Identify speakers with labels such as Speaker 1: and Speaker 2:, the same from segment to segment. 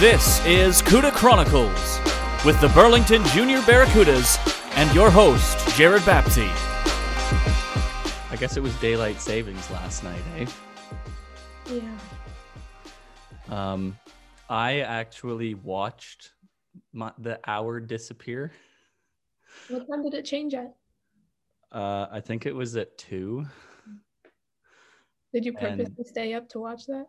Speaker 1: This is CUDA Chronicles with the Burlington Junior Barracudas and your host, Jared Bapty.
Speaker 2: I guess it was daylight savings last night, eh?
Speaker 3: Yeah.
Speaker 2: Um, I actually watched my, the hour disappear.
Speaker 3: What time did it change at?
Speaker 2: Uh, I think it was at two.
Speaker 3: Did you
Speaker 2: And-
Speaker 3: purposely stay up to watch that?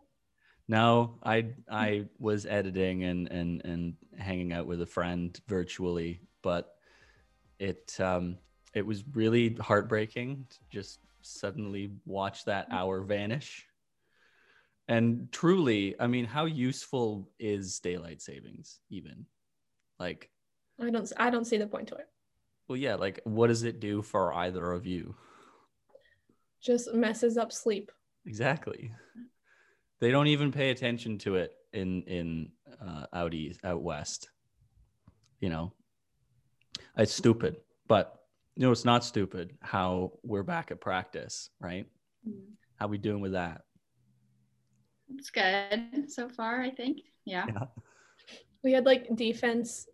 Speaker 2: No, I I was editing and and and hanging out with a friend virtually, but it um it was really heartbreaking to just suddenly watch that hour vanish. And truly, I mean, how useful is daylight savings even? Like,
Speaker 3: I don't. I don't see the point to it.
Speaker 2: well, yeah, like what does it do for either of you?
Speaker 3: Just messes up sleep.
Speaker 2: Exactly. They don't even pay attention to it in in uh, out east, out west. You know, it's stupid, but you know it's not stupid. How we're back at practice, right? How we doing with that?
Speaker 4: It's good so far, I think. Yeah.
Speaker 2: Yeah.
Speaker 3: We had like defense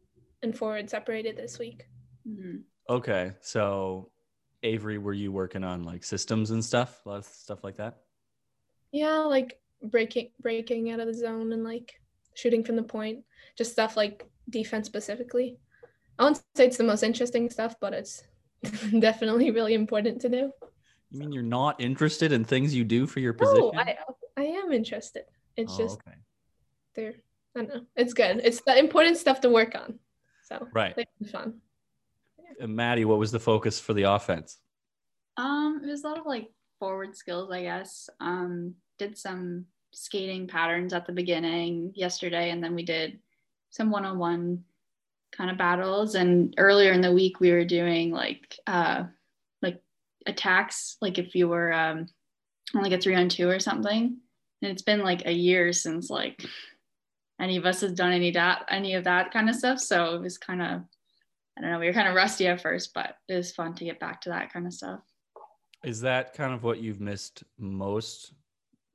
Speaker 3: and forward separated this week.
Speaker 4: Mhm.
Speaker 2: Okay, so Avery, were you working on like systems and stuff, a lot of stuff like that?
Speaker 3: Yeah, like breaking breaking out of the zone and like shooting from the point. Just stuff like defense specifically. I won't say it's the most interesting stuff, but it's definitely really important to do.
Speaker 2: You mean you're not interested in things you do for your position?
Speaker 3: Oh, I I am interested. It's
Speaker 2: Oh,
Speaker 3: just
Speaker 2: okay.
Speaker 3: there. I don't know. It's good. It's the important stuff to work on. So
Speaker 2: Right.
Speaker 3: it's fun.
Speaker 2: And Maddie, what was the focus for the offense?
Speaker 4: Um, it was a lot of like forward skills, I guess. Um, did some skating patterns at the beginning yesterday, and then we did some one-on-one kind of battles. And earlier in the week, we were doing like uh, like attacks, like if you were um, on like a three-on-two or something. And it's been like a year since like any of us has done any that any of that kind of stuff. So it was kind of I don't know, we were kind of rusty at first, but it was fun to get back to that kind of stuff.
Speaker 2: Is that kind of what you've missed most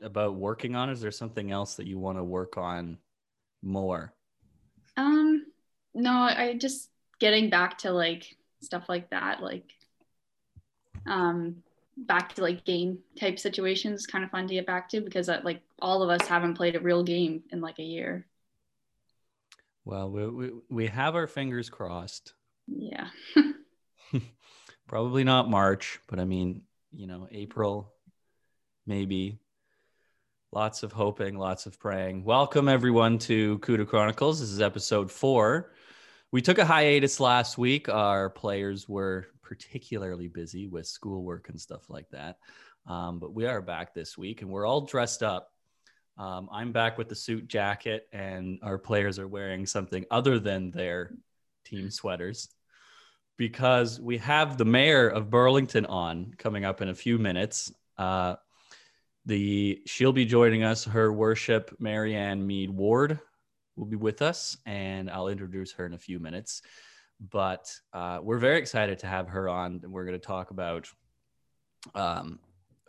Speaker 2: about working on? Is there something else that you want to work on more?
Speaker 4: Um, no, I just getting back to like stuff like that, like um back to like game type situations kind of fun to get back to because uh, like all of us haven't played a real game in like a year.
Speaker 2: Well, we, we, we have our fingers crossed.
Speaker 4: Yeah.
Speaker 2: Probably not March, but I mean, you know, April, maybe. Lots of hoping, lots of praying. Welcome, everyone, to CUDA Chronicles. This is episode four. We took a hiatus last week. Our players were particularly busy with schoolwork and stuff like that. Um, but we are back this week and we're all dressed up. Um, I'm back with the suit jacket, and our players are wearing something other than their team sweaters because we have the mayor of Burlington on coming up in a few minutes. Uh, the she'll be joining us. Her worship, Marianne Meed Ward, will be with us, and I'll introduce her in a few minutes. But uh, we're very excited to have her on, we're going to talk about um,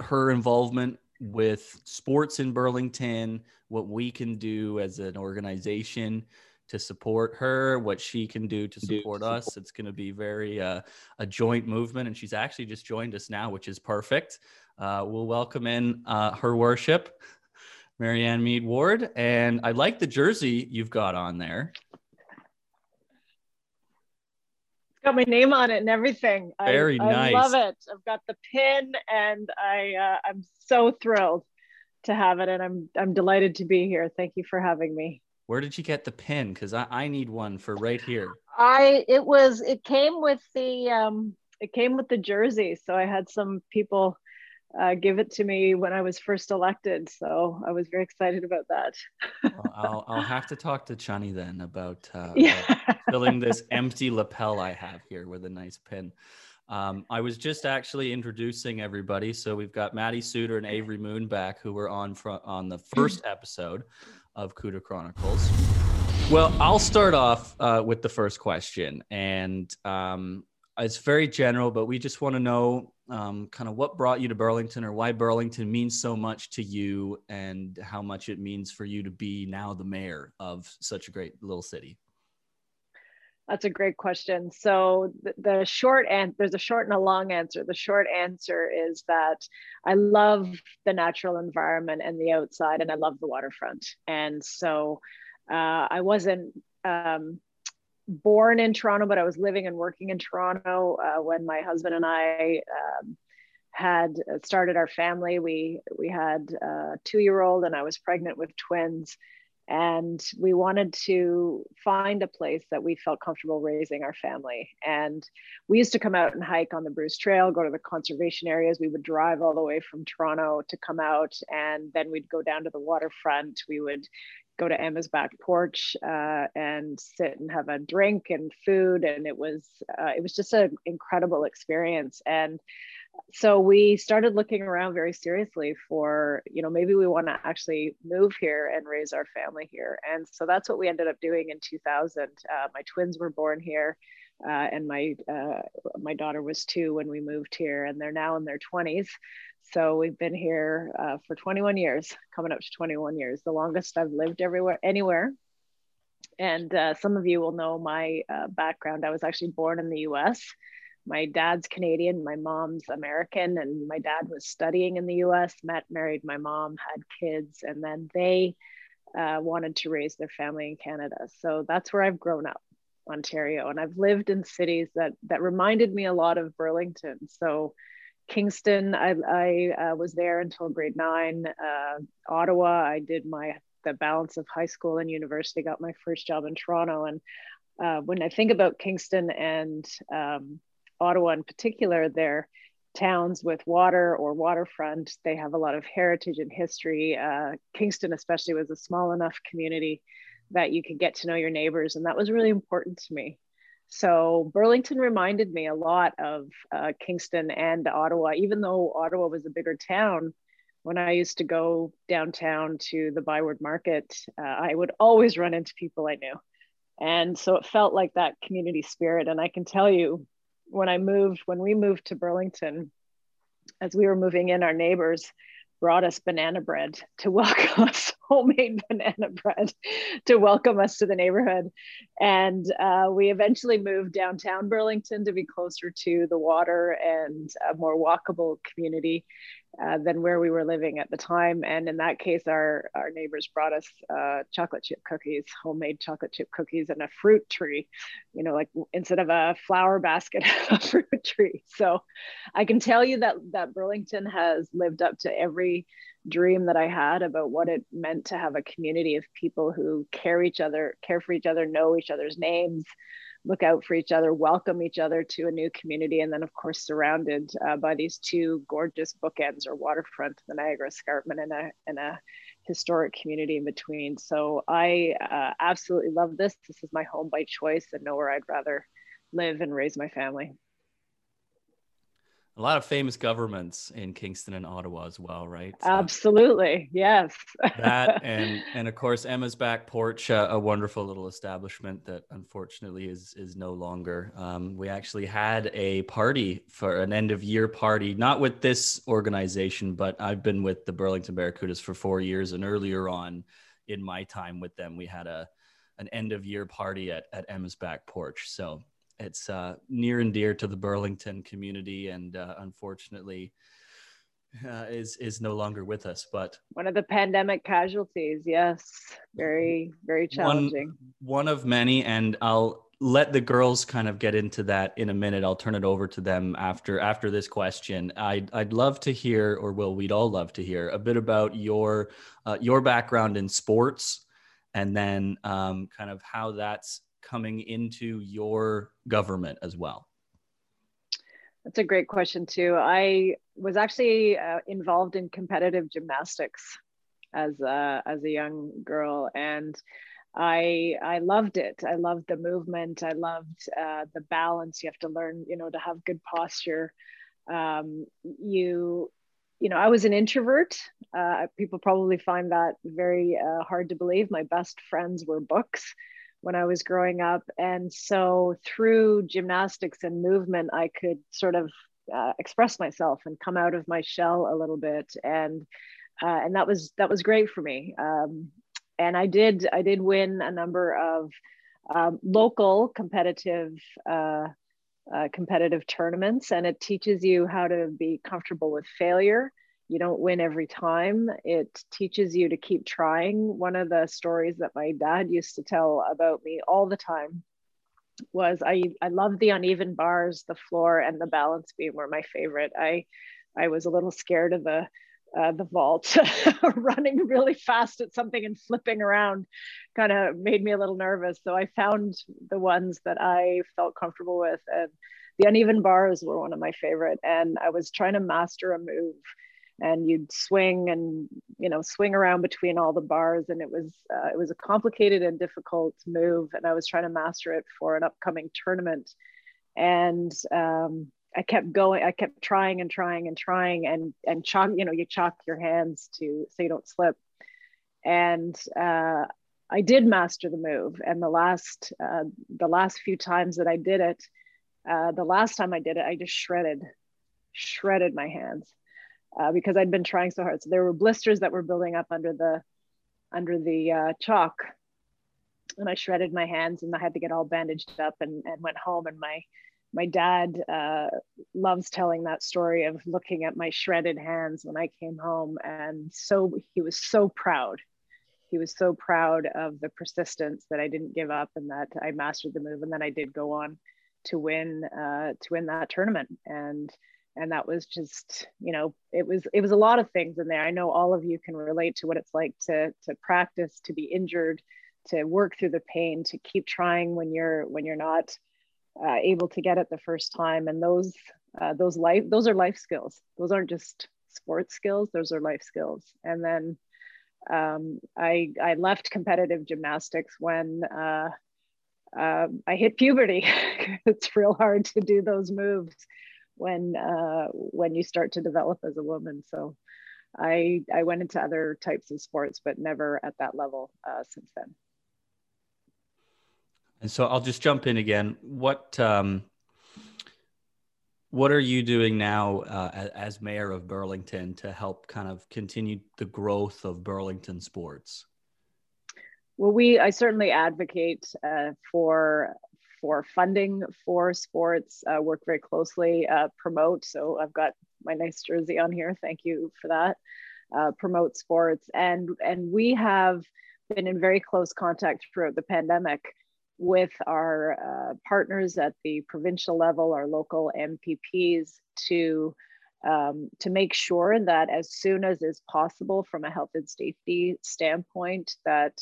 Speaker 2: her involvement with sports in Burlington, what we can do as an organization to support her, what she can do to support us. It's going to be very uh, a joint movement, and she's actually just joined us now, which is perfect. Uh, we'll welcome in uh, her worship, Marianne Meed Ward, and I like the jersey you've got on there.
Speaker 5: got my name on it and everything. I-
Speaker 2: Very
Speaker 5: I,
Speaker 2: nice.
Speaker 5: love it. I've got the pin, and I uh, I'm so thrilled to have it, and I'm I'm delighted to be here. Thank you for having me.
Speaker 2: Where did you get the pin? Because I, I need one for right here.
Speaker 5: I it was it came with the um it came with the jersey, so I had some people uh, give it to me when I was first elected, so I was very excited about that.
Speaker 2: Well, I'll, I'll have to talk to Chani then about, uh, about filling this empty lapel I have here with a nice pin. Um, I was just actually introducing everybody. So we've got Maddie Suter and Avery Moon back, who were on fro- on the first episode of CUDA Chronicles. Well, I'll start off uh, with the first question, and um, it's very general, but we just want to know um, kind of what brought you to Burlington or why Burlington means so much to you and how much it means for you to be now the mayor of such a great little city.
Speaker 5: That's a great question. So the, short and there's a short and a long answer. The short answer is that I love the natural environment and the outside, and I love the waterfront. And so uh, I wasn't um, born in Toronto, but I was living and working in Toronto uh, when my husband and I um, had started our family. We we had a two year old, and I was pregnant with twins. And we wanted to find a place that we felt comfortable raising our family. And we used to come out and hike on the Bruce Trail, go to the conservation areas. We would drive all the way from Toronto to come out, and then we'd go down to the waterfront. We would go to Emma's back porch uh, and sit and have a drink and food, and it was uh, it was just an incredible experience. And so we started looking around very seriously for you know maybe we want to actually move here and raise our family here. And so that's what we ended up doing in 2000. Uh, my twins were born here. Uh, and my uh, my daughter was two when we moved here, and they're now in their 20s. So we've been here uh, for 21 years, coming up to 21 years, the longest I've lived everywhere, anywhere. And uh, some of you will know my uh, background. I was actually born in the US. My dad's Canadian, my mom's American, and my dad was studying in the US, met, married my mom, had kids, and then they uh, wanted to raise their family in Canada. So that's where I've grown up. Ontario, and I've lived in cities that that reminded me a lot of Burlington. So Kingston, I, I uh, was there until grade nine. Uh, Ottawa, I did my the balance of high school and university. Got my first job in Toronto, and uh, when I think about Kingston and um, Ottawa in particular, they're towns with water or waterfront. They have a lot of heritage and history. Uh, Kingston, especially, was a small enough community that you could get to know your neighbors, and that was really important to me. So Burlington reminded me a lot of uh, Kingston and Ottawa, even though Ottawa was a bigger town. When I used to go downtown to the Byward Market, uh, I would always run into people I knew. And so it felt like that community spirit. And I can tell you, when I moved, when we moved to Burlington, as we were moving in, our neighbors brought us banana bread to welcome us, homemade banana bread to welcome us to the neighborhood. And uh, we eventually moved downtown Burlington to be closer to the water and a more walkable community uh, than where we were living at the time. And in that case, our, our neighbors brought us uh, chocolate chip cookies, homemade chocolate chip cookies, and a fruit tree, you know, like instead of a flower basket, a fruit tree. So I can tell you that, that Burlington has lived up to every dream that I had about what it meant to have a community of people who care each other, care for each other, know each other's names, look out for each other, welcome each other to a new community, and then, of course, surrounded uh, by these two gorgeous bookends or waterfront, the Niagara Escarpment, and a, and a historic community in between. So I uh, absolutely love this. This is my home by choice and nowhere I'd rather live and raise my family
Speaker 2: a lot of famous governments in Kingston and Ottawa as well, right?
Speaker 5: So Absolutely, yes.
Speaker 2: that and and of course Emma's back porch, uh, a wonderful little establishment that unfortunately is is no longer. Um, we actually had a party for an end of year party, not with this organization, but I've been with the Burlington Barracudas for four years, and earlier on in my time with them, we had a an end of year party at at Emma's back porch. So it's uh, near and dear to the Burlington community, and uh, unfortunately, uh, is is no longer with us. But
Speaker 5: one of the pandemic casualties, yes, very very challenging.
Speaker 2: One, one of many, and I'll let the girls kind of get into that in a minute. I'll turn it over to them after after this question. I'd I'd love to hear, or will we'd all love to hear a bit about your uh, your background in sports, and then um, kind of how that's coming into your government as well?
Speaker 5: That's a great question too. I was actually uh, involved in competitive gymnastics as a, as a young girl, and I I loved it. I loved the movement. I loved uh, the balance. You have to learn, you know, to have good posture. Um, you you know, I was an introvert. Uh, people probably find that very uh, hard to believe. My best friends were books when I was growing up. And so through gymnastics and movement, I could sort of uh, express myself and come out of my shell a little bit. And uh, and that was that was great for me. Um, and I did I did win a number of um, local competitive uh, uh, competitive tournaments, and it teaches you how to be comfortable with failure. You don't win every time. It teaches you to keep trying. One of the stories that my dad used to tell about me all the time was I I loved the uneven bars, the floor, and the balance beam were my favorite. I I was a little scared of the uh, the vault, running really fast at something and flipping around kind of made me a little nervous. So I found the ones that I felt comfortable with. And the uneven bars were one of my favorite. And I was trying to master a move and you'd swing and you know swing around between all the bars and it was uh, it was a complicated and difficult move and i was trying to master it for an upcoming tournament and um, I kept going, I kept trying and trying and trying and and chalk, you know, you chalk your hands to so you don't slip. And uh, I did master the move. And the last uh, the last few times that I did it, uh, the last time I did it, I just shredded, shredded my hands uh, because I'd been trying so hard. So there were blisters that were building up under the under the uh, chalk, and I shredded my hands, and I had to get all bandaged up and and went home, and my my dad uh, loves telling that story of looking at my shredded hands when I came home. And so he was so proud. He was so proud of the persistence that I didn't give up and that I mastered the move. And then I did go on to win, uh, to win that tournament. And, and that was just, you know, it was, it was a lot of things in there. I know all of you can relate to what it's like to, to practice, to be injured, to work through the pain, to keep trying when you're, when you're not, uh, able to get it the first time. And those uh, those life those are life skills. Those aren't just sports skills. Those are life skills. And then um, I, I left competitive gymnastics when uh, uh I hit puberty. it's real hard to do those moves when uh, when you start to develop as a woman. So I I went into other types of sports, but never at that level uh, since then.
Speaker 2: And so I'll just jump in again. What um, what are you doing now uh, as mayor of Burlington to help kind of continue the growth of Burlington sports?
Speaker 5: Well, we I certainly advocate uh, for for funding for sports. Uh, work very closely, uh, promote. So I've got my nice jersey on here. Thank you for that. Uh, promote sports, and and we have been in very close contact throughout the pandemic with our uh, partners at the provincial level, our local MPPs, to um, to make sure that as soon as is possible from a health and safety standpoint, that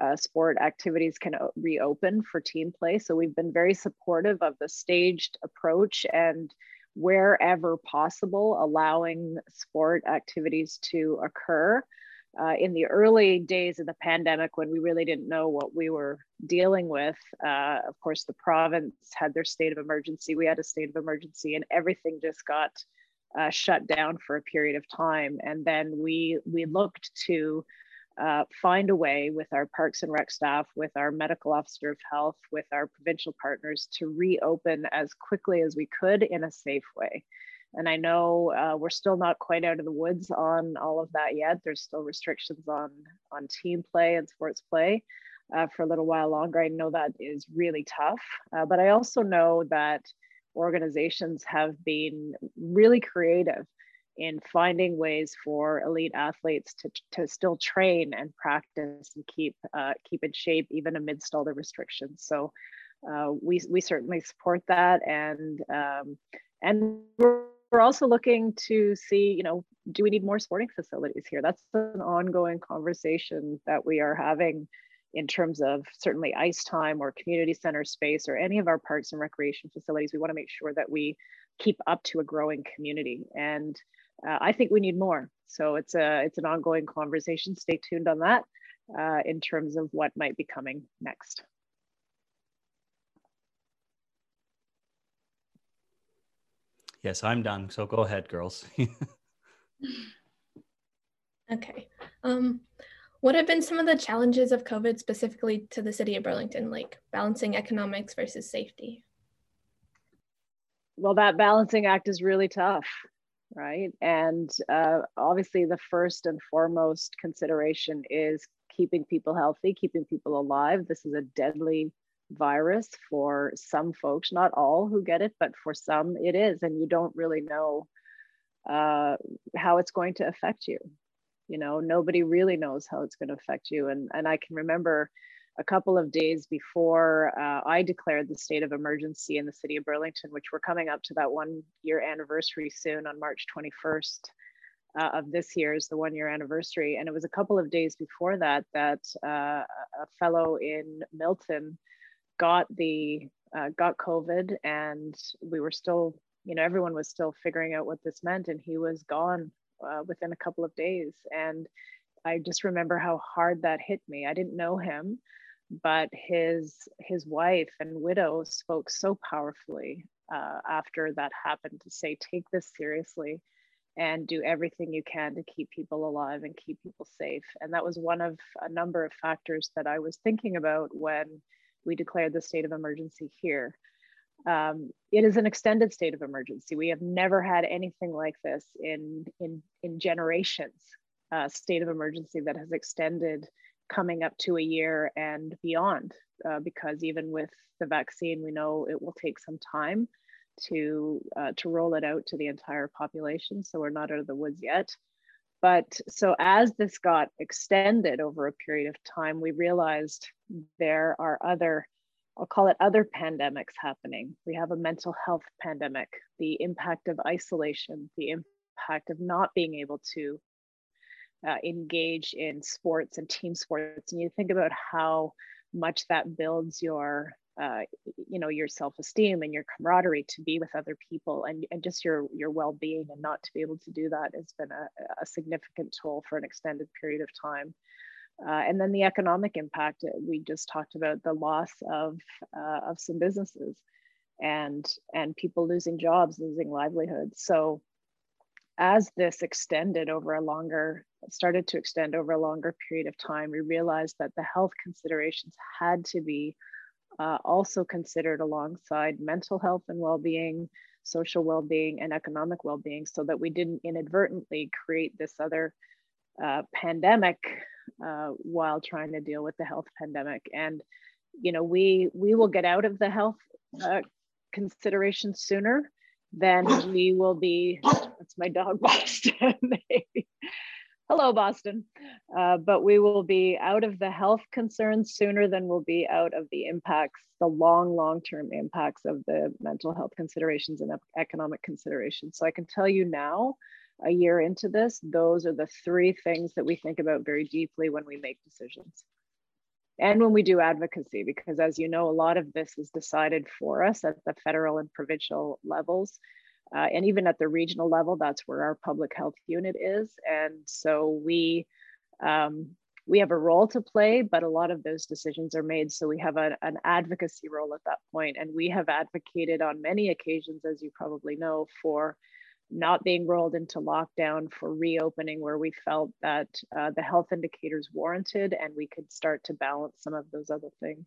Speaker 5: uh, sport activities can reopen for team play. So we've been very supportive of the staged approach and wherever possible, allowing sport activities to occur uh, in the early days of the pandemic when we really didn't know what we were dealing with. Uh, of course, the province had their state of emergency. We had a state of emergency, and everything just got uh, shut down for a period of time. And then we we looked to uh, find a way with our Parks and Rec staff, with our medical officer of health, with our provincial partners to reopen as quickly as we could in a safe way. And I know uh, we're still not quite out of the woods on all of that yet. There's still restrictions on on team play and sports play uh, for a little while longer. I know that is really tough, uh, but I also know that organizations have been really creative in finding ways for elite athletes to, to still train and practice and keep uh, keep in shape even amidst all the restrictions. So uh, we we certainly support that and um, and we're also looking to see, you know, do we need more sporting facilities here? That's an ongoing conversation that we are having in terms of certainly ice time or community center space or any of our parks and recreation facilities. We want to make sure that we keep up to a growing community. And uh, I think we need more. So it's a it's an ongoing conversation. Stay tuned on that uh, in terms of what might be coming next.
Speaker 2: Yes, I'm done. So go ahead, girls.
Speaker 3: okay. Um, What have been some of the challenges of COVID specifically to the city of Burlington, like balancing economics versus safety?
Speaker 5: Well, that balancing act is really tough, right? And uh, obviously, the first and foremost consideration is keeping people healthy, keeping people alive. This is a deadly virus for some folks, not all who get it, but for some it is. And you don't really know uh, how it's going to affect you. You know, nobody really knows how it's going to affect you. And, and I can remember a couple of days before uh, I declared the state of emergency in the city of Burlington, which we're coming up to that one year anniversary soon on March 21st uh, of this year is the one year anniversary. And it was a couple of days before that that uh, a fellow in Milton got the uh, got COVID, and we were still, you know, everyone was still figuring out what this meant, and he was gone uh, within a couple of days. And I just remember how hard that hit me. I didn't know him, but his his wife and widow spoke so powerfully uh, after that happened to say, take this seriously and do everything you can to keep people alive and keep people safe. And that was one of a number of factors that I was thinking about when we declared the state of emergency here. Um, it is an extended state of emergency. We have never had anything like this in, in, in generations, uh, state of emergency that has extended coming up to a year and beyond, uh, because even with the vaccine, we know it will take some time to, uh, to roll it out to the entire population. So we're not out of the woods yet. But so as this got extended over a period of time, we realized there are other, I'll call it other pandemics happening. We have a mental health pandemic, the impact of isolation, the impact of not being able to uh, engage in sports and team sports. And you think about how much that builds your uh, you know your self-esteem and your camaraderie to be with other people and, and just your your well-being and not to be able to do that has been a, a significant toll for an extended period of time uh, and then the economic impact uh, we just talked about the loss of uh, of some businesses and and people losing jobs losing livelihoods so as this extended over a longer started to extend over a longer period of time we realized that the health considerations had to be uh, also considered alongside mental health and well-being social well-being and economic well-being so that we didn't inadvertently create this other uh, pandemic uh, while trying to deal with the health pandemic. And you know we we will get out of the health uh, considerations sooner than we will be that's my dog boston. Hello boston. Uh, but we will be out of the health concerns sooner than we'll be out of the impacts the long long term impacts of the mental health considerations and economic considerations. So i can tell you now a year into this those are the three things that we think about very deeply when we make decisions. And when we do advocacy because as you know a lot of this is decided for us at the federal and provincial levels uh, and even at the regional level, that's where our public health unit is. And so we, um, we have a role to play, but a lot of those decisions are made. So we have a, an advocacy role at that point. And we have advocated on many occasions, as you probably know, for not being rolled into lockdown, for reopening where we felt that uh, the health indicators warranted and we could start to balance some of those other things.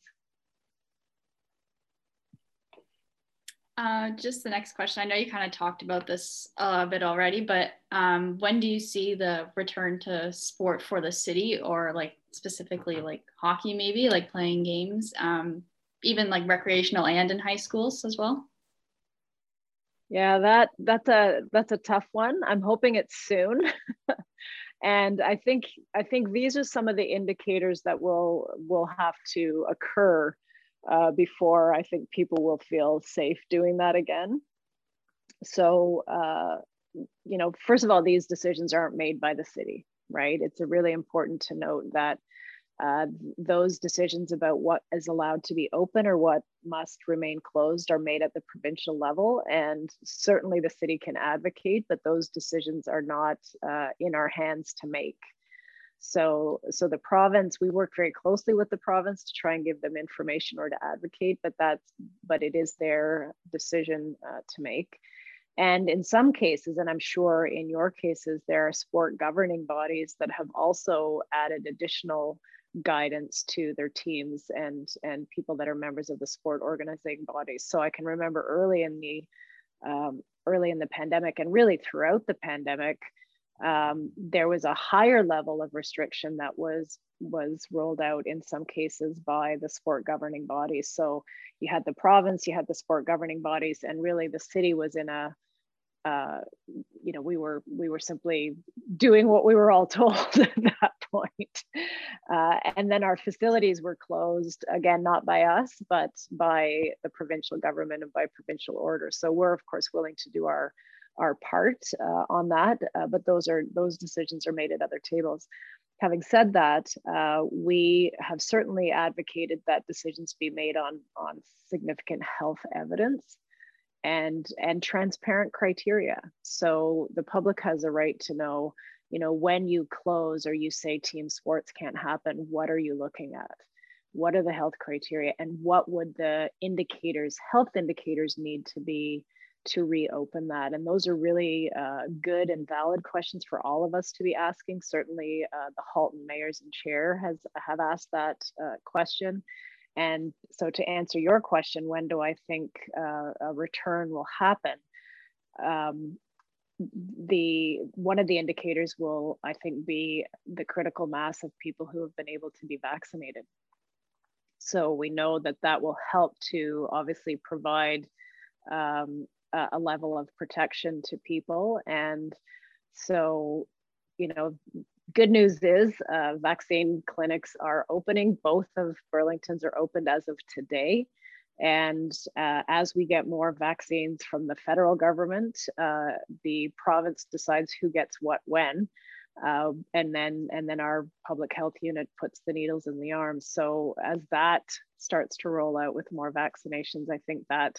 Speaker 4: Uh, just the next question. I know you kind of talked about this a bit already, but um, when do you see the return to sport for the city, or like specifically like hockey, maybe like playing games, um, even like recreational and in high schools as well?
Speaker 5: Yeah, that that's a that's a tough one. I'm hoping it's soon. and I think I think these are some of the indicators that will will have to occur uh, before I think people will feel safe doing that again. So, uh, you know, first of all, these decisions aren't made by the city, right? It's really important to note that uh, those decisions about what is allowed to be open or what must remain closed are made at the provincial level. And certainly the city can advocate, but those decisions are not uh, in our hands to make. So, so the province, we work very closely with the province to try and give them information or to advocate, but that's, but it is their decision uh, to make. And in some cases, and I'm sure in your cases, there are sport governing bodies that have also added additional guidance to their teams and and people that are members of the sport organizing bodies. So I can remember early in the um, early in the pandemic and really throughout the pandemic, um, there was a higher level of restriction that was was rolled out in some cases by the sport governing bodies. So you had the province, you had the sport governing bodies, and really the city was in a uh, you know, we were we were simply doing what we were all told at that point. Uh, and then our facilities were closed again, not by us, but by the provincial government and by provincial order. So we're of course willing to do our our part uh, on that, uh, but those are those decisions are made at other tables. Having said that, uh, we have certainly advocated that decisions be made on on significant health evidence and and transparent criteria. So the public has a right to know, you know, when you close or you say team sports can't happen, what are you looking at? What are the health criteria and what would the indicators, health indicators need to be to reopen that? And those are really uh, good and valid questions for all of us to be asking. Certainly, uh, the Halton mayors and chair has have asked that uh, question. And so, to answer your question, when do I think uh, a return will happen? Um, the one of the indicators will, I think, be the critical mass of people who have been able to be vaccinated. So we know that that will help to obviously provide um, a level of protection to people. And so, you know, good news is uh, vaccine clinics are opening. Both of Burlington's are opened as of today. And uh, as we get more vaccines from the federal government, uh, the province decides who gets what when. Uh, and then and then our public health unit puts the needles in the arms. So as that starts to roll out with more vaccinations, I think that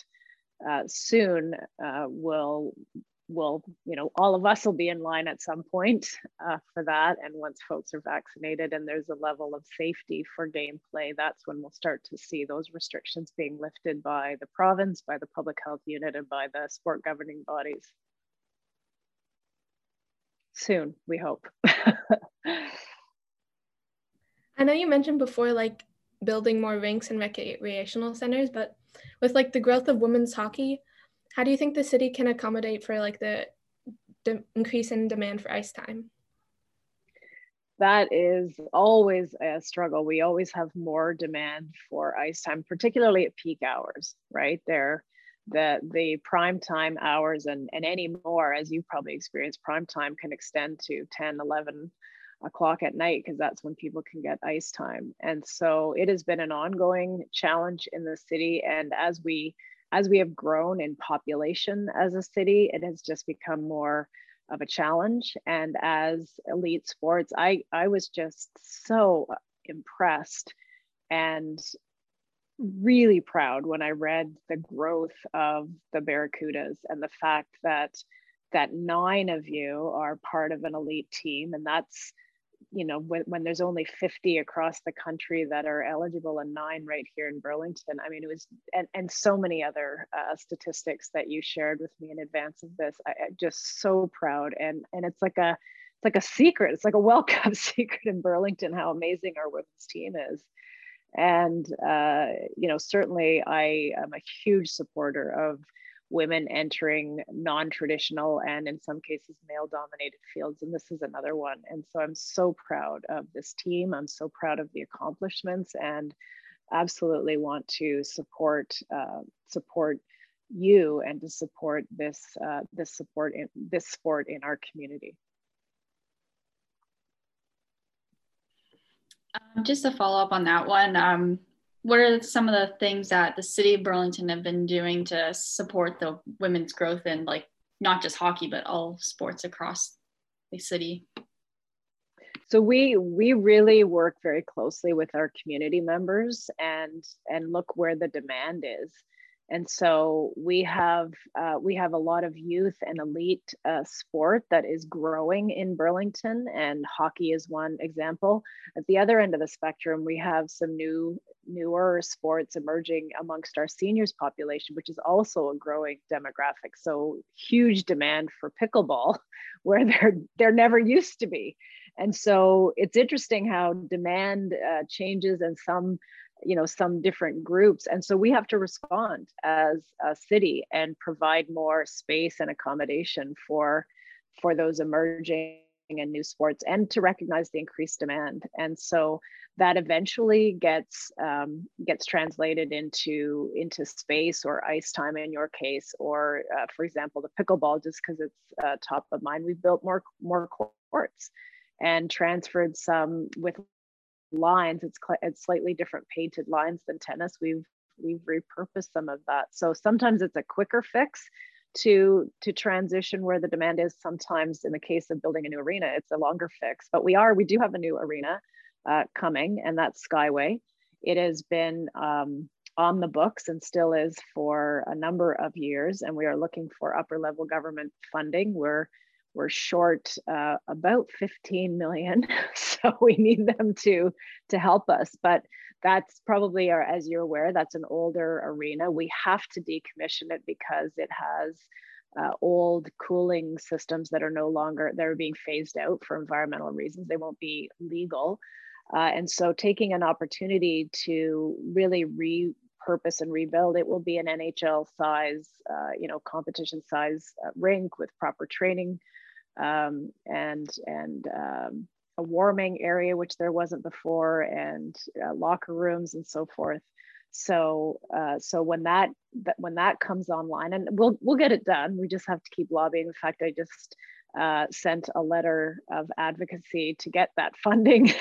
Speaker 5: uh, soon uh, will will you know all of us will be in line at some point uh, for that. And once folks are vaccinated and there's a level of safety for gameplay that's when we'll start to see those restrictions being lifted by the province by the public health unit and by the sport governing bodies. Soon we hope.
Speaker 3: I know you mentioned before like building more rinks and recreational centers but with like the growth of women's hockey how do you think the city can accommodate for like the de- increase in demand for ice time?
Speaker 5: That is always a struggle. We always have more demand for ice time, particularly at peak hours, right? There, the the prime time hours and, and any more, as you've probably experienced, prime time can extend to 10, 11 o'clock at night because that's when people can get ice time. And so it has been an ongoing challenge in the city. And as we as we have grown in population as a city, it has just become more of a challenge. And as elite sports, I, I was just so impressed and really proud when I read the growth of the Barracudas and the fact that that nine of you are part of an elite team. And that's you know when, when there's only 50 across the country that are eligible and nine right here in burlington i mean it was and, and so many other uh, statistics that you shared with me in advance of this I, am just so proud. And and it's like a it's like a secret it's like a welcome secret in burlington how amazing our women's team is. And uh, you know certainly i am a huge supporter of women entering non-traditional and in some cases male dominated fields and this is another one. And so i'm so proud of this team. I'm so proud of the accomplishments and absolutely want to support uh, support you and to support this uh, this support in this sport in our community.
Speaker 4: Um, just to follow up on that one um, what are some of the things that the city of Burlington have been doing to support the women's growth in like not just hockey but all sports across the city?
Speaker 5: So we we really work very closely with our community members and and look where the demand is. And so we have uh, we have a lot of youth and elite uh, sport that is growing in Burlington, and hockey is one example. At the other end of the spectrum, we have some new newer sports emerging amongst our seniors population, which is also a growing demographic. So huge demand for pickleball, where there there never used to be. And so it's interesting how demand uh, changes and some you know some different groups. And so we have to respond as a city and provide more space and accommodation for for those emerging and new sports and to recognize the increased demand. And so that eventually gets um, gets translated into into space or ice time in your case or uh, for example the pickleball just because it's uh, top of mind. We built more more courts and transferred some with lines. It's it's slightly different painted lines than tennis. We've we've repurposed some of that. So sometimes it's a quicker fix to to transition where the demand is. Sometimes in the case of building a new arena, it's a longer fix. But we are we do have a new arena uh, coming, and that's Skyway. It has been um, on the books and still is for a number of years, and we are looking for upper level government funding. We're we're short uh, about 15 million so we need them to to help us but that's probably our as you're aware that's an older arena. We have to decommission it because it has uh, old cooling systems that are no longer they're being phased out for environmental reasons. They won't be legal. Uh, and so taking an opportunity to really repurpose and rebuild it will be an nhl size uh, you know competition size uh, rink with proper training um, and and um, a warming area which there wasn't before, and uh, locker rooms and so forth. So uh, so when that, that when that comes online, and we'll we'll get it done. We just have to keep lobbying. In fact, I just uh, sent a letter of advocacy to get that funding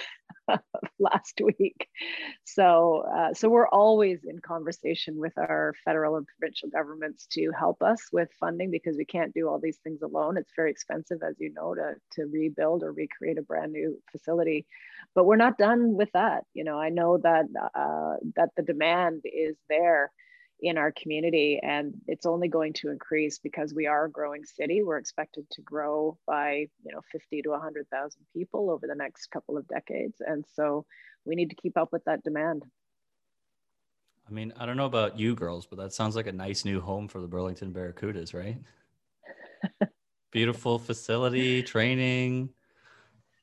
Speaker 5: last week. So, uh, so we're always in conversation with our federal and provincial governments to help us with funding because we can't do all these things alone. It's very expensive, as you know, to, to rebuild or recreate a brand new facility. But we're not done with that. You know, I know that uh, that the demand is there in our community and it's only going to increase because we are a growing city. We're expected to grow by you know 50 to 100,000 people over the next couple of decades and so we need to keep up with that demand.
Speaker 2: I mean, I don't know about you girls, but that sounds like a nice new home for the Burlington Barracudas, right? Beautiful facility, training,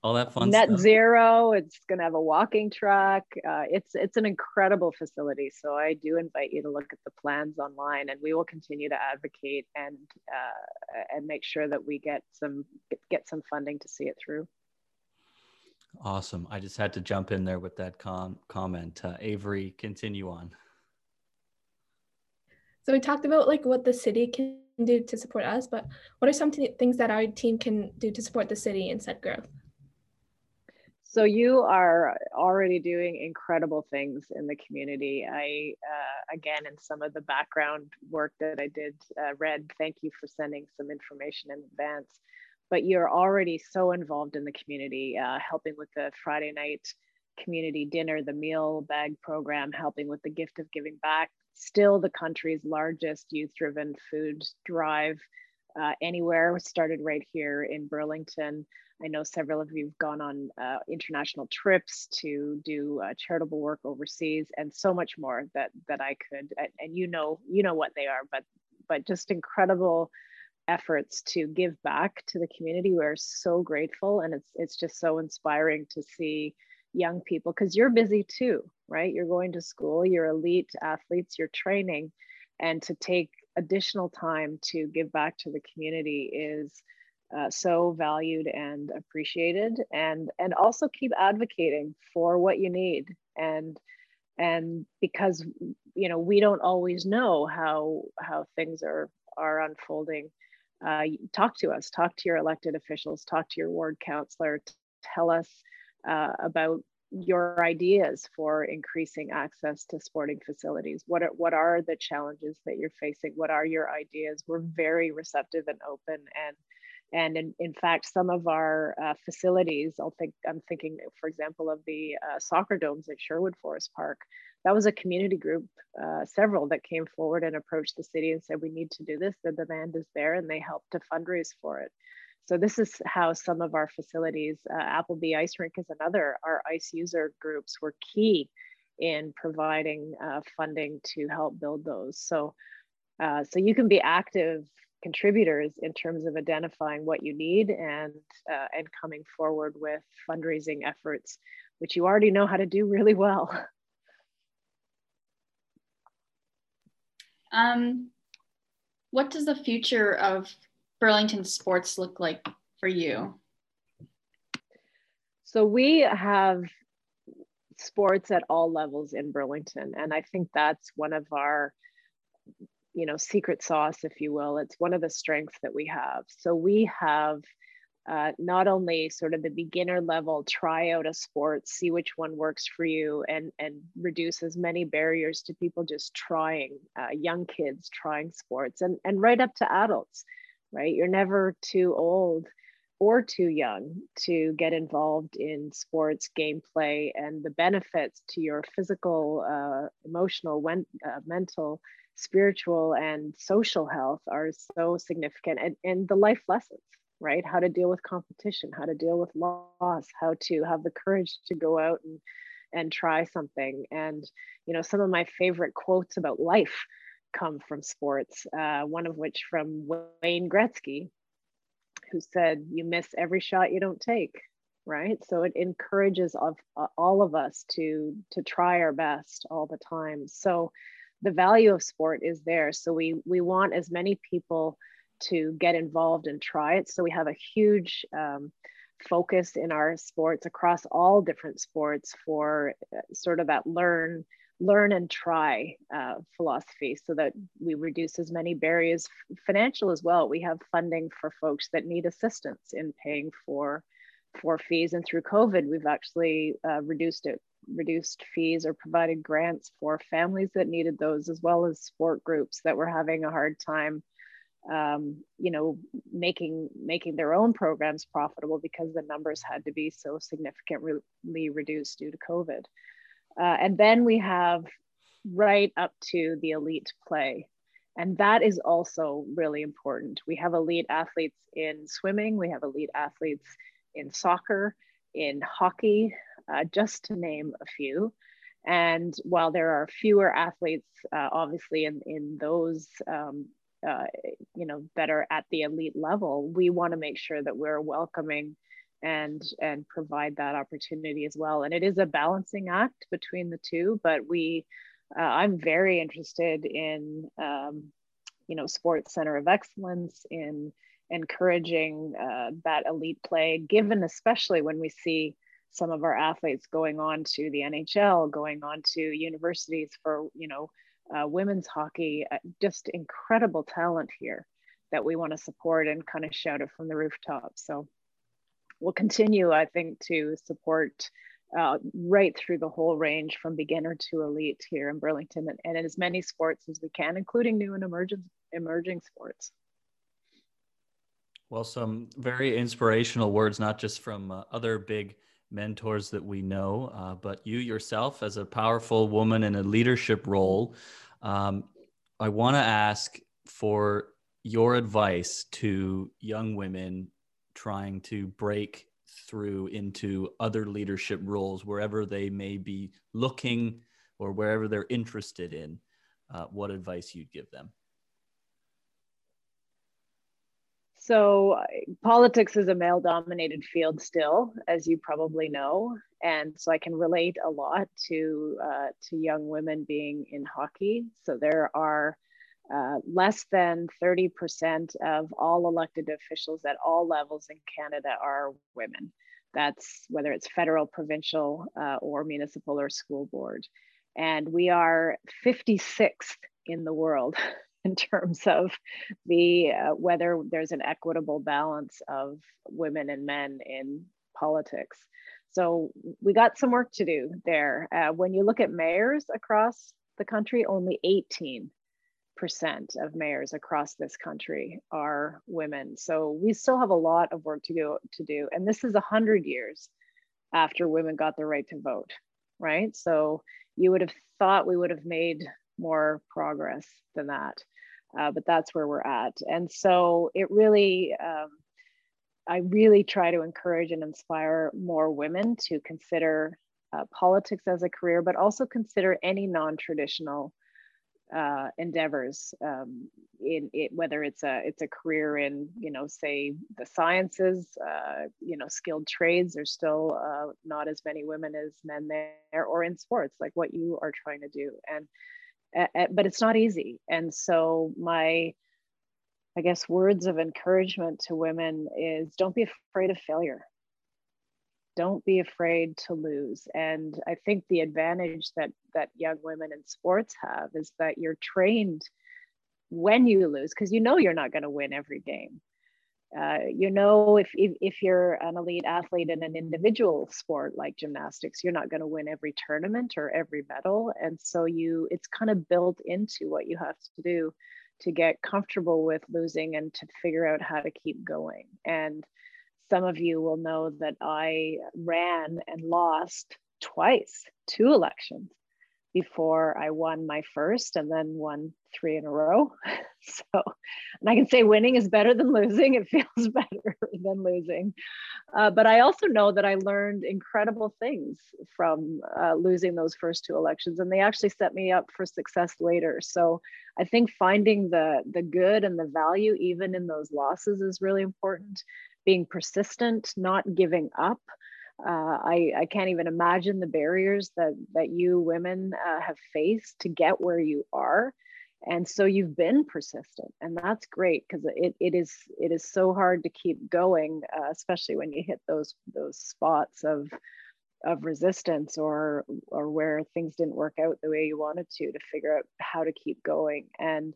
Speaker 2: all that fun
Speaker 5: net
Speaker 2: stuff.
Speaker 5: zero it's going to have a walking track uh, it's it's an incredible facility so i do invite you to look at the plans online and we will continue to advocate and uh, and make sure that we get some get some funding to see it through.
Speaker 2: Awesome. I just had to jump in there with that com- comment. Uh, avery continue on.
Speaker 3: So we talked about like what the city can do to support us but what are some t- things that our team can do to support the city and set growth
Speaker 5: so you are already doing incredible things in the community. I, uh, again, in some of the background work that I did, uh, read, thank you for sending some information in advance. But you're already so involved in the community, uh, helping with the Friday night community dinner, the meal bag program, helping with the gift of giving back, still the country's largest youth driven food drive uh, anywhere, started right here in Burlington. I know several of you have gone on uh, international trips to do uh, charitable work overseas, and so much more that that I could. And you know, you know what they are, but but just incredible efforts to give back to the community. We're so grateful, and it's it's just so inspiring to see young people because you're busy too, right? You're going to school, you're elite athletes, you're training, and to take additional time to give back to the community is uh, so valued and appreciated and and also keep advocating for what you need. And and because you know we don't always know how how things are are unfolding uh, talk to us talk to your elected officials talk to your ward councillor tell us uh, about your ideas for increasing access to sporting facilities what are, what are the challenges that you're facing what are your ideas we're very receptive and open and And in, in fact, some of our uh, facilities, I'll think, I'm thinking, for example, of the uh, soccer domes at Sherwood Forest Park. That was a community group, uh, several that came forward and approached the city and said, we need to do this. The demand is there, and they helped to fundraise for it. So this is how some of our facilities, uh, Appleby Ice Rink is another, our ice user groups were key in providing uh, funding to help build those. So, uh, so you can be active contributors in terms of identifying what you need and uh, and coming forward with fundraising efforts, which you already know how to do really well.
Speaker 4: Um, what does the future of Burlington sports look like for you?
Speaker 5: So we have sports at all levels in Burlington, and I think that's one of our you know secret sauce if you will. It's one of the strengths that we have. So we have uh, not only sort of the beginner level try out a sport see which one works for you and and reduce as many barriers to people just trying uh, young kids trying sports and and right up to adults right? You're never too old or too young to get involved in sports gameplay and the benefits to your physical uh, emotional when, uh, mental spiritual and social health are so significant and, and the life lessons right? How to deal with competition how to deal with loss how to have the courage to go out and and try something. And you know some of my favorite quotes about life come from sports uh, one of which from wayne gretzky who said you miss every shot you don't take right so it encourages of uh, all of us to to try our best all the time so the value of sport is there. So we we want as many people to get involved and try it. So we have a huge um, focus in our sports across all different sports for uh, sort of that learn learn and try uh, philosophy so that we reduce as many barriers financial as well we have funding for folks that need assistance in paying for for fees and through covid we've actually uh, reduced it reduced fees or provided grants for families that needed those, as well as sport groups that were having a hard time, um, you know, making making their own programs profitable because the numbers had to be so significantly reduced due to COVID. Uh, and then we have right up to the elite play. And that is also really important. We have elite athletes in swimming, we have elite athletes in soccer, in hockey, uh, just to name a few. And while there are fewer athletes, uh, obviously in in those um, uh, you know that are at the elite level, we want to make sure that we're welcoming and and provide that opportunity as well. And it is a balancing act between the two, but we uh, I'm very interested in um, you know sports center of excellence in encouraging uh, that elite play, given especially when we see some of our athletes going on to the NHL, going on to universities for, you know, uh, women's hockey, uh, just incredible talent here that we want to support and kind of shout it from the rooftops. So we'll continue, I think, to support uh, right through the whole range from beginner to elite here in Burlington and, and in as many sports as we can, including new and emerging, emerging sports.
Speaker 2: Well, some very inspirational words, not just from uh, other big mentors that we know, uh, but you yourself as a powerful woman in a leadership role. Um, I want to ask for your advice to young women trying to break through into other leadership roles wherever they may be looking or wherever they're interested in. Uh, what advice you'd give them?
Speaker 5: So, politics is a male dominated field still, as you probably know. And so I can relate a lot to, uh, to young women being in hockey. So there are uh, less than 30% of all elected officials at all levels in Canada are women. That's whether it's federal, provincial, uh, or municipal or school board. And we are 56th in the world in terms of the uh, whether there's an equitable balance of women and men in politics. So we got some work to do there. Uh, when you look at mayors across the country, only 18% of mayors across this country are women. So we still have a lot of work to go to do. And this is a hundred years after women got the right to vote, right? So you would have thought we would have made more progress than that. Uh, but that's where we're at. And so it really, um, I really try to encourage and inspire more women to consider uh, politics as a career, but also consider any non-traditional uh, endeavors um, in it, whether it's a it's a career in you know say the sciences, uh, you know skilled trades. There's still uh, not as many women as men there, or in sports like what you are trying to do. And but it's not easy. And so my I guess words of encouragement to women is don't be afraid of failure don't be afraid to lose. And i think the advantage that that young women in sports have is that you're trained when you lose because you know you're not going to win every game. Uh, you know if, if if you're an elite athlete in an individual sport like gymnastics you're not going to win every tournament or every medal. And so you it's kind of built into what you have to do to get comfortable with losing and to figure out how to keep going. And some of you will know that I ran and lost twice, two elections before I won my first and then won three in a row. so, and I can say winning is better than losing. It feels better than losing. Uh, but I also know that I learned incredible things from uh, losing those first two elections, and they actually set me up for success later. So I think finding the the good and the value even in those losses is really important being persistent, not giving up. Uh, I, I can't even imagine the barriers that, that you women uh, have faced to get where you are. And so you've been persistent, and that's great because it, it is it is so hard to keep going, uh, especially when you hit those those spots of of resistance or or where things didn't work out the way you wanted to to figure out how to keep going. And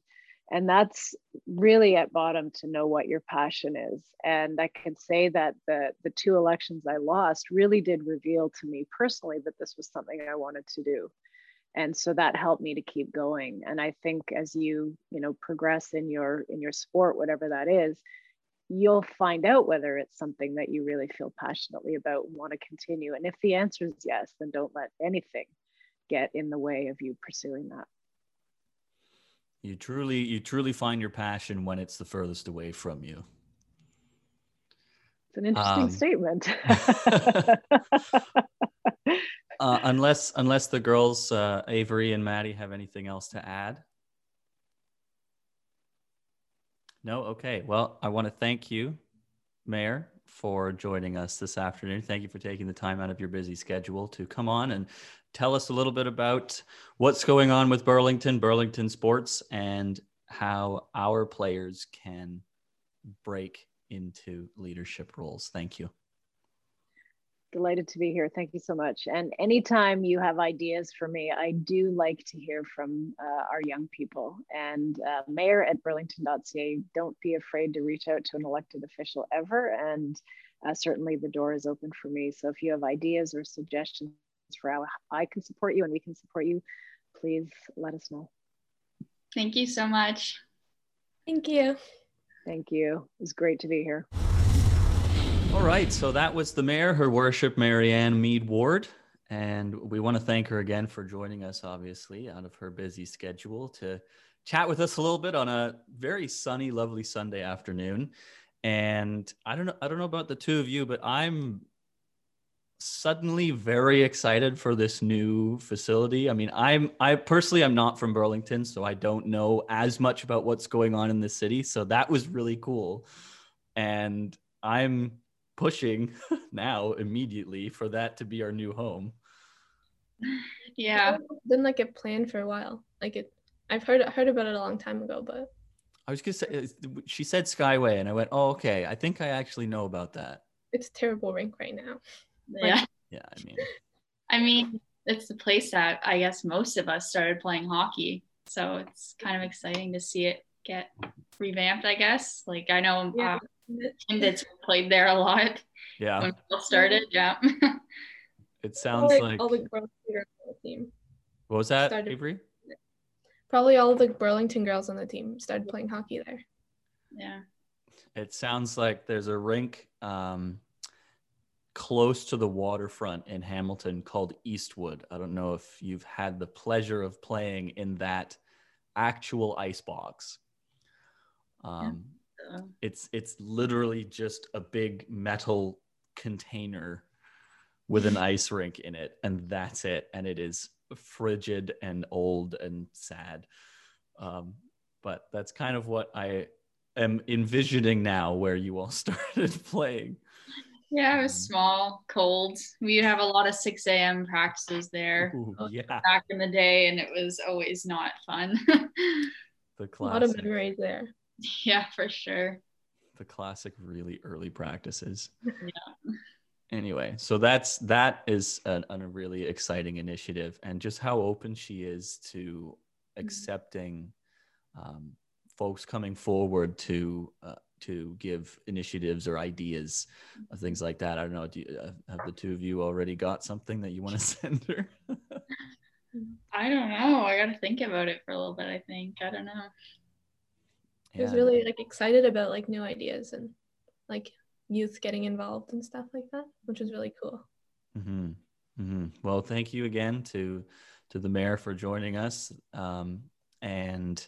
Speaker 5: and that's really at bottom to know what your passion is. And i can say that the the two elections i lost really did reveal to me personally that this was something i wanted to do. And so that helped me to keep going. And i think as you you know progress in your in your sport whatever that is you'll find out whether it's something that you really feel passionately about and want to continue. And if the answer is yes then don't let anything get in the way of you pursuing that
Speaker 2: you truly, you truly find your passion when it's the furthest away from you.
Speaker 5: It's an interesting um, statement.
Speaker 2: uh, unless, unless the girls, uh, Avery and Maddie, have anything else to add. No. Okay. Well, I want to thank you, Mayor, for joining us this afternoon. Thank you for taking the time out of your busy schedule to come on and tell us a little bit about what's going on with Burlington, Burlington sports, and how our players can break into leadership roles. Thank you.
Speaker 5: Delighted to be here. Thank you so much. And anytime you have ideas for me, I do like to hear from uh, our young people. And uh, mayor at burlington.ca, don't be afraid to reach out to an elected official ever. And uh, certainly the door is open for me. So if you have ideas or suggestions for how I can support you and we can support you, please let us know.
Speaker 4: Thank you so much.
Speaker 3: Thank you.
Speaker 5: Thank you. It was great to be here.
Speaker 2: All right. So that was the mayor, her worship, Marianne Meed Ward. And we want to thank her again for joining us, obviously, out of her busy schedule to chat with us a little bit on a very sunny, lovely Sunday afternoon. And I don't know, I don't know about the two of you, but I'm suddenly very excited for this new facility. I mean, I'm I personally I'm not from Burlington, so I don't know as much about what's going on in the city. So that was really cool. And I'm pushing now immediately for that to be our new home.
Speaker 4: Yeah.
Speaker 3: Been like a plan for a while. Like it I've heard heard about it a long time ago, but
Speaker 2: I was gonna say she said Skyway, and I went, "Oh, okay. I think I actually know about that."
Speaker 3: It's terrible rink right now.
Speaker 4: Yeah.
Speaker 2: Yeah, I mean.
Speaker 4: I mean, it's the place that I guess most of us started playing hockey. So it's kind of exciting to see it get revamped, I guess. Like I know yeah. uh, that's played there a lot.
Speaker 2: Yeah.
Speaker 4: When people started. Yeah.
Speaker 2: it sounds like,
Speaker 3: all the girls theater team.
Speaker 2: What was that, Avery?
Speaker 3: Probably all the Burlington girls on the team started playing hockey there.
Speaker 4: Yeah.
Speaker 2: It sounds like there's a rink um, close to the waterfront in Hamilton called Eastwood. I don't know if you've had the pleasure of playing in that actual ice box. Um,
Speaker 4: Uh,
Speaker 2: It's it's literally just a big metal container with an ice rink in it, and that's it. And it is frigid and old and sad. Um, but that's kind of what I am envisioning now, where you all started playing.
Speaker 4: Yeah, it was small, cold. We'd have a lot of 6 a.m. practices there
Speaker 2: Ooh, yeah,
Speaker 4: back in the day, and it was always not fun.
Speaker 2: the
Speaker 3: A lot of
Speaker 2: classic,
Speaker 3: memories there.
Speaker 4: yeah, for sure.
Speaker 2: the classic, really early practices.
Speaker 4: Yeah.
Speaker 2: anyway so that's that is an, a really exciting initiative and just how open she is to accepting um, folks coming forward to uh, to give initiatives or ideas or things like that i don't know do you, uh, have the two of you already got something that you want to send her
Speaker 4: I don't know. I got to think about it for a little bit, I think. I don't know.
Speaker 3: I was really like excited about like new ideas and like youth getting involved and stuff like that, which was really cool.
Speaker 2: hmm hmm Well, thank you again to to the mayor for joining us, um, and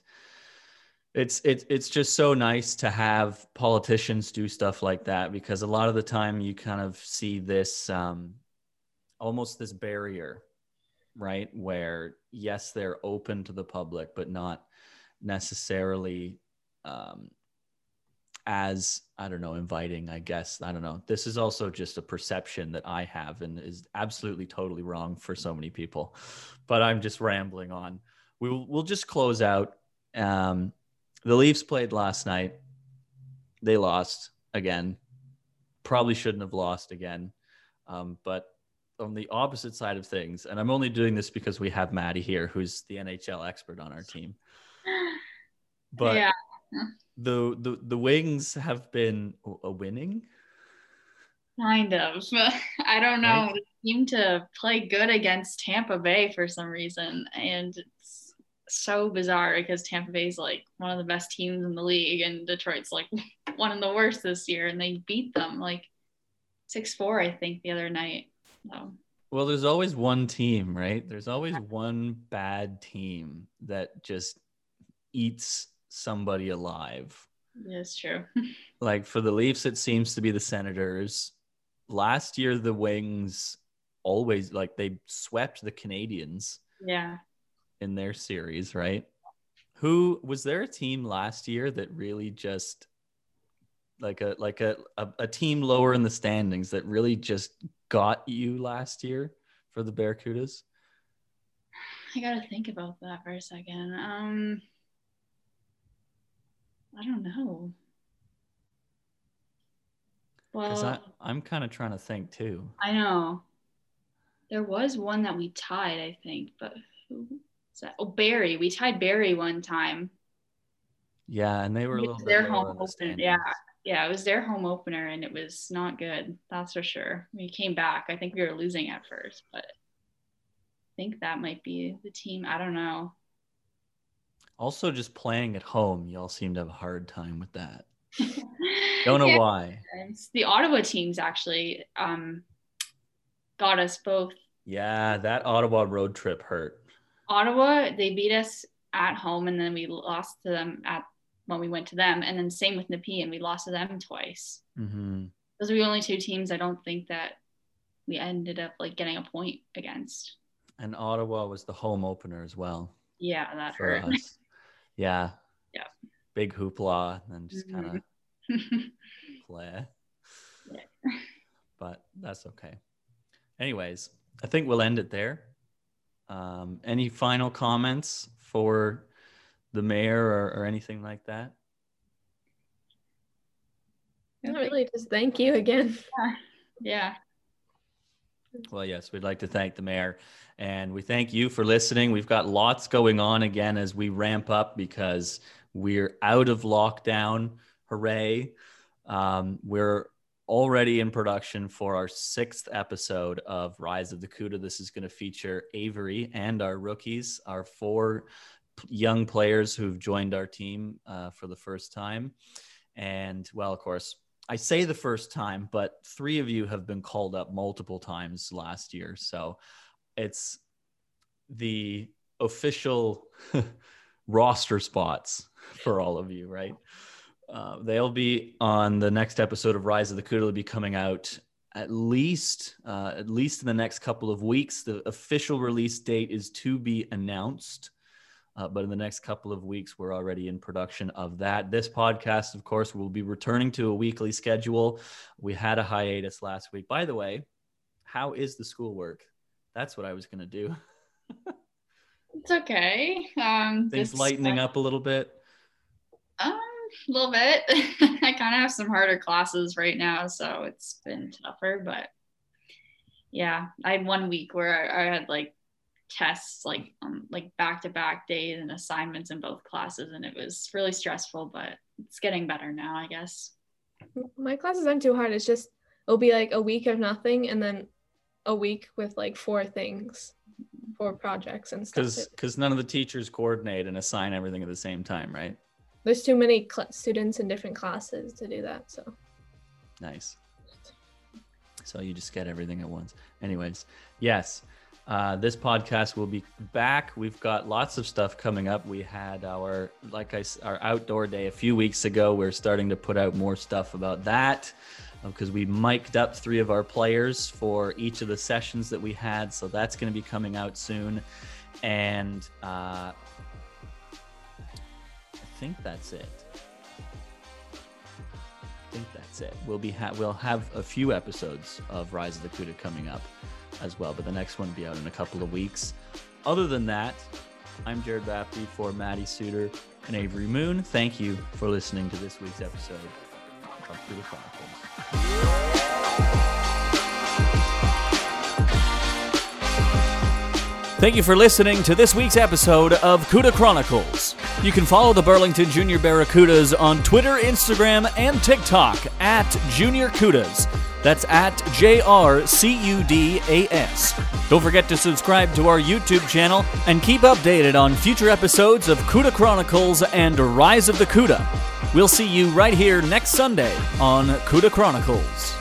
Speaker 2: it's it's it's just so nice to have politicians do stuff like that because a lot of the time you kind of see this um, almost this barrier, right? Where yes, they're open to the public, but not necessarily um, as I don't know, inviting, I guess. I don't know. This is also just a perception that I have and is absolutely totally wrong for so many people. But I'm just rambling on. We'll we'll just close out. Um, the Leafs played last night. They lost again. Probably shouldn't have lost again. Um, but on the opposite side of things, and I'm only doing this because we have Maddie here, who's the NHL expert on our team. But
Speaker 4: yeah.
Speaker 2: the the the Wings have been a winning.
Speaker 4: Kind of. I don't know.
Speaker 2: Right?
Speaker 4: They seem to play good against Tampa Bay for some reason. And it's so bizarre because Tampa Bay is like one of the best teams in the league and Detroit's like one of the worst this year. And they beat them like 6 4, I think, the other night. So,
Speaker 2: Well, there's always one team, right? There's always one bad team that just eats somebody alive.
Speaker 4: yeah, true.
Speaker 2: Like for the Leafs, it seems to be the Senators. Last year, the Wings always like they swept the Canadiens
Speaker 4: yeah.
Speaker 2: In their series, right? Who was there a team last year that really just like a like a, a, a team lower in the standings that really just got you last year for the Barracudas?
Speaker 4: I got to think about that for a second. Um, I don't know. Well,
Speaker 2: I I'm kind of trying to think too.
Speaker 4: I know. There was one that we tied, I think, but who Oh, Barrie. We tied Barrie one time.
Speaker 2: Yeah, and they were a little bit
Speaker 4: their home opener. Yeah. Yeah, it was their home opener and it was not good. That's for sure. We came back. I think we were losing at first, but I think that might be the team. I don't know.
Speaker 2: Also, just playing at home, y'all seem to have a hard time with that. Don't know
Speaker 4: Yeah,
Speaker 2: why.
Speaker 4: The Ottawa teams actually um, got us both
Speaker 2: Yeah, that Ottawa road trip hurt.
Speaker 4: Ottawa, they beat us at home and then we lost to them at when we went to them. And then same with Nepean, we lost to them twice.
Speaker 2: hmm
Speaker 4: Those are the only two teams I don't think that we ended up like getting a point against.
Speaker 2: And Ottawa was the home opener as well
Speaker 4: Yeah, that hurt.
Speaker 2: us. Yeah.
Speaker 4: Yeah.
Speaker 2: Big hoopla and just kind of play.
Speaker 4: Yeah.
Speaker 2: But that's okay. Anyways, I think we'll end it there. Um, any final comments for the mayor or, or anything like that?
Speaker 3: Not really, just thank you again.
Speaker 4: yeah.
Speaker 2: Well, yes, we'd like to thank the mayor and we thank you for listening. We've got lots going on again as we ramp up because we're out of lockdown. Hooray. Um, we're already in production for our sixth episode of Rise of the Cuda. This is going to feature Avery and our rookies, our four young players who've joined our team uh, for the first time. And well, of course, I say the first time, but three of you have been called up multiple times last year. So it's the official roster spots for all of you, right? Uh, they'll be on the next episode of Rise of the Cuda will be coming out at least uh, at least in the next couple of weeks. The official release date is to be announced. Uh, but in the next couple of weeks, we're already in production of that. This podcast, of course, will be returning to a weekly schedule. We had a hiatus last week. By the way, how is the schoolwork? That's what I was going to do.
Speaker 4: it's okay. Um,
Speaker 2: Things lightening up a little bit.
Speaker 4: Um, a little bit. I kind of have some harder classes right now, so it's been tougher. But yeah, I had one week where I, I had like tests like um, like back to back days and assignments in both classes, and it was really stressful. But it's getting better now, I guess.
Speaker 3: My classes aren't too hard. It's just it'll be like a week of nothing, and then a week with like four things, four projects and stuff.
Speaker 2: Because because none of the teachers coordinate and assign everything at the same time, right?
Speaker 3: There's too many cl- students in different classes to do that. So
Speaker 2: nice. So you just get everything at once. Anyways, yes. Uh, this podcast will be back. We've got lots of stuff coming up. We had our like I our outdoor day a few weeks ago. We're starting to put out more stuff about that because uh, we mic'd up three of our players for each of the sessions that we had. So that's going to be coming out soon, and uh, think that's it. I think that's it. We'll be ha- we'll have a few episodes of Rise of the Cuda coming up as well, but the next one will be out in a couple of weeks. Other than that, I'm Jared Bapty for Maddie Suter and Avery Moon. Thank you for listening to this week's episode of the Chronicles.
Speaker 1: Thank you for listening to this week's episode of CUDA Chronicles. You can follow the Burlington Junior Barracudas on Twitter, Instagram, and TikTok at Junior Cudas. That's at J R C U D A S. Don't forget to subscribe to our YouTube channel and keep updated on future episodes of CUDA Chronicles and Rise of the CUDA. We'll see you right here next Sunday on CUDA Chronicles.